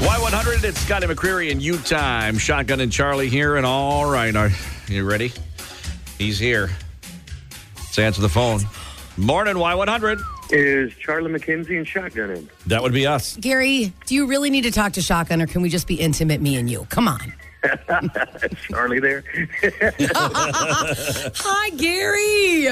Y100, it's Scotty McCreery in U Time. Shotgun and Charli here. And all right, are you ready? He's here. Let's answer the phone. Morning, Y100. Is Charli McKenzie and Shotgun in? That would be us. Gary, do you really need to talk to Shotgun or can we just be intimate, me and you? Come on. Is Charli there? Hi, Gary.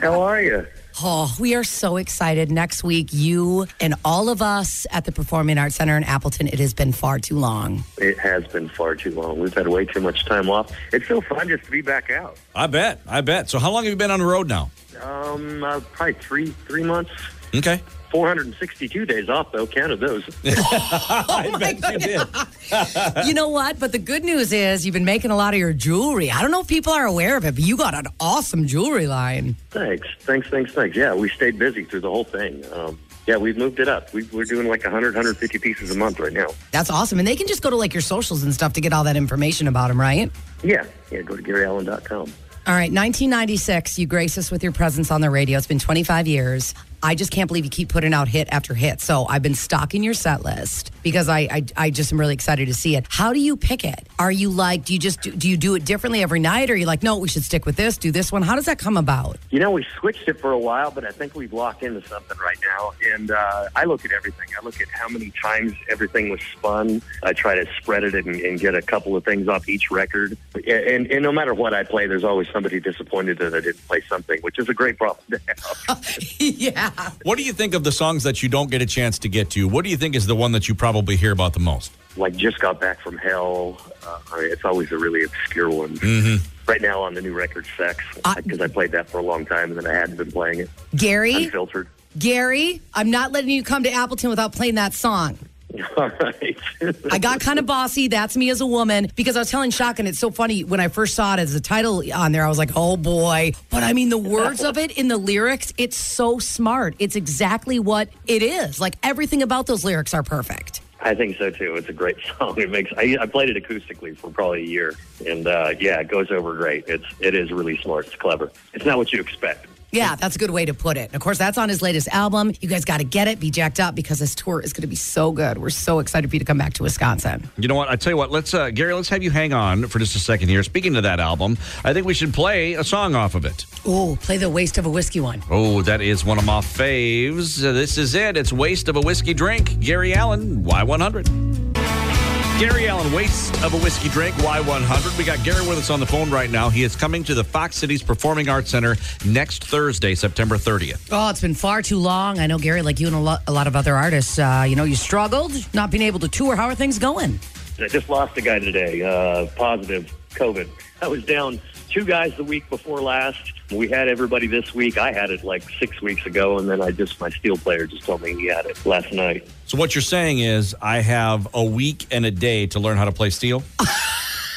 How are you? Oh, we are so excited. Next week, you and all of us at the Performing Arts Center in Appleton. It has been far too long. It has been far too long. We've had way too much time off. It's so fun just to be back out. I bet. I bet. So, how long have you been on the road now? Um, uh, probably three three months. Okay. 462 days off, though. Counted those. I bet you you know what? But the good news is you've been making a lot of your jewelry. I don't know if people are aware of it, but you got an awesome jewelry line. thanks, thanks, thanks, thanks. Yeah, we stayed busy through the whole thing. Um, yeah, we've moved it up. We, we're doing like 100, 150 pieces a month right now. That's awesome. And they can just go to like your socials and stuff to get all that information about them, right? Yeah, yeah. Go to GaryAllan.com. All right, 1996, you grace us with your presence on the radio. It's been 25 years. I just can't believe you keep putting out hit after hit. So I've been stalking your set list because I, I, I just am really excited to see it. How do you pick it? Are you like, do you just do, do you do it differently every night? Or are you like, no, we should stick with this, do this one? How does that come about? You know, we switched it for a while, but I think we've locked into something right now. And uh, I look at everything. I look at how many times everything was spun. I try to spread it and, and get a couple of things off each record. And, and no matter what I play, there's always somebody disappointed that I didn't play something, which is a great problem to have. yeah. What do you think of the songs that you don't get a chance to get to? What do you think is the one that you probably hear about the most? like, just got back from hell. Uh, it's always a really obscure one. Mm-hmm. Right now on the new record, Sex, I- because I played that for a long time and then I hadn't been playing it. Gary, Unfiltered. Gary, I'm not letting you come to Appleton without playing that song. All right. I got kind of bossy. That's me as a woman because I was telling Shotgun. It's so funny when I first saw it as a title on there. I was like, oh boy. But I mean, the words of it in the lyrics, it's so smart. It's exactly what it is. Like everything about those lyrics are perfect. I think so too. It's a great song. It makes I, I played it acoustically for probably a year, and uh, yeah, it goes over great. It's it is really smart. It's clever. It's not what you expect. Yeah, that's a good way to put it. And of course, that's on his latest album. You guys got to get it, be jacked up because this tour is going to be so good. We're so excited for you to come back to Wisconsin. You know what? I tell you what. Let's, uh, Gary. Let's have you hang on for just a second here. Speaking of that album, I think we should play a song off of it. Oh, play the waste of a whiskey one. Oh, that is one of my faves. Uh, this is it. It's Waste of a Whiskey Drink. Gary Allan, Y100. Gary Allan, Waste of a Whiskey Drink, Y100. We got Gary with us on the phone right now. He is coming to the Fox Cities Performing Arts Center next Thursday, September 30th. Oh, it's been far too long. I know, Gary, like you and a lot, a lot of other artists, uh, you know, you struggled not being able to tour. How are things going? I just lost a guy today, uh, positive COVID. I was down two guys the week before last. We had everybody this week. I had it like six weeks ago, and then I just my steel player just told me he had it last night. So, what you're saying is, I have a week and a day to learn how to play steel?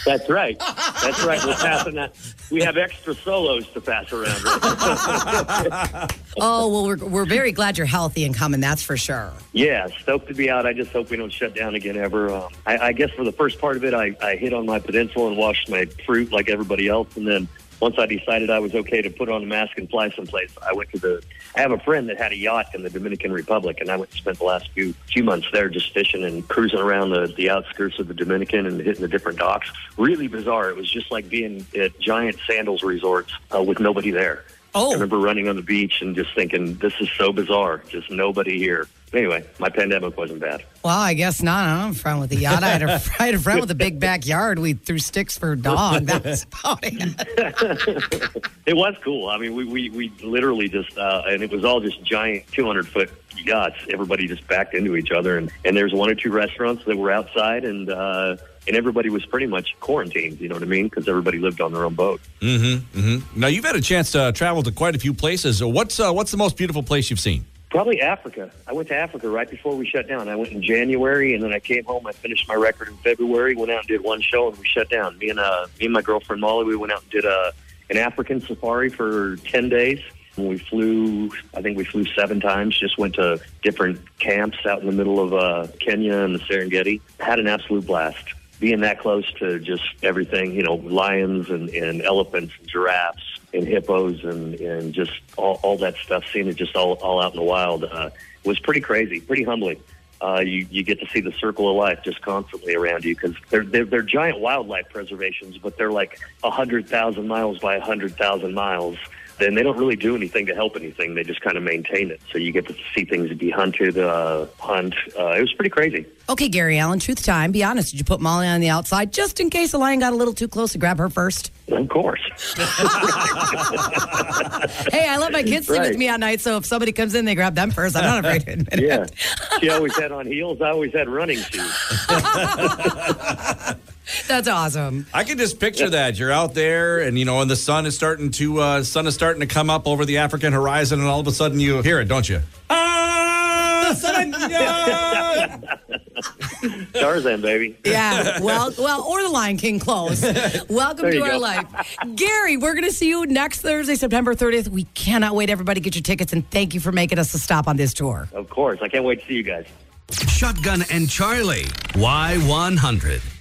That's right. That's right. We're passing that. We have extra solos to pass around. Right? Oh, well, we're, we're very glad you're healthy and coming, that's for sure. Yeah, stoked to be out. I just hope we don't shut down again ever. Um, I, I guess for the first part of it, I, I hit on my peninsula and washed my fruit like everybody else, and then once I decided I was okay to put on a mask and fly someplace, I went to the. I have a friend that had a yacht in the Dominican Republic, and I went and spent the last few few months there just fishing and cruising around the, the outskirts of the Dominican and hitting the different docks. Really bizarre. It was just like being at giant sandals resorts uh, with nobody there. Oh. I remember running on the beach and just thinking, this is so bizarre. Just nobody here. Anyway, my pandemic wasn't bad. well, I guess not. I'm a friend with a yacht. I had a, I had a friend with a big backyard. We threw sticks for a dog. That's about it. It was cool. I mean, we, we, we literally just, uh, and it was all just giant 200 foot yachts. Everybody just backed into each other. And, and there's one or two restaurants that were outside and, uh, and everybody was pretty much quarantined, you know what I mean? Because everybody lived on their own boat. Mm-hmm, mm-hmm. Now, you've had a chance to travel to quite a few places. What's, uh, what's the most beautiful place you've seen? Probably Africa. I went to Africa right before we shut down. I went in January, and then I came home. I finished my record in February. Went out and did one show, and we shut down. Me and uh, me and my girlfriend Molly, we went out and did a an African safari for ten days. And we flew. I think we flew seven times. Just went to different camps out in the middle of uh, Kenya and the Serengeti. Had an absolute blast. Being that close to just everything, you know, lions and, and elephants and giraffes and hippos and, and just all, all that stuff, seeing it just all, all out in the wild, uh, was pretty crazy, pretty humbling. uh, you you get to see the circle of life just constantly around you because they're, they're they're giant wildlife preservations, but they're like a hundred thousand miles by a hundred thousand miles. Then they don't really do anything to help anything. They just kind of maintain it. So you get to see things be hunted, uh, hunt. Uh, it was pretty crazy. Okay, Gary Allan, truth time. Be honest. Did you put Molly on the outside just in case the lion got a little too close to grab her first? Of course. hey, I let my kids sleep Right. with me at night, so if somebody comes in, they grab them first. I'm not afraid to admit Yeah. it. She always had on heels. I always had running shoes. That's awesome. I can just picture that you're out there, and you know, and the sun is starting to uh, sun is starting to come up over the African horizon, and all of a sudden you hear it, don't you? Ah, Tarzan, baby. Yeah, well, well, or the Lion King close. Welcome to you our go. life, Gary. We're going to see you next Thursday, September 30th. We cannot wait. Everybody, get your tickets, and thank you for making us a stop on this tour. Of course. I can't wait to see you guys. Shotgun and Charli, Y100.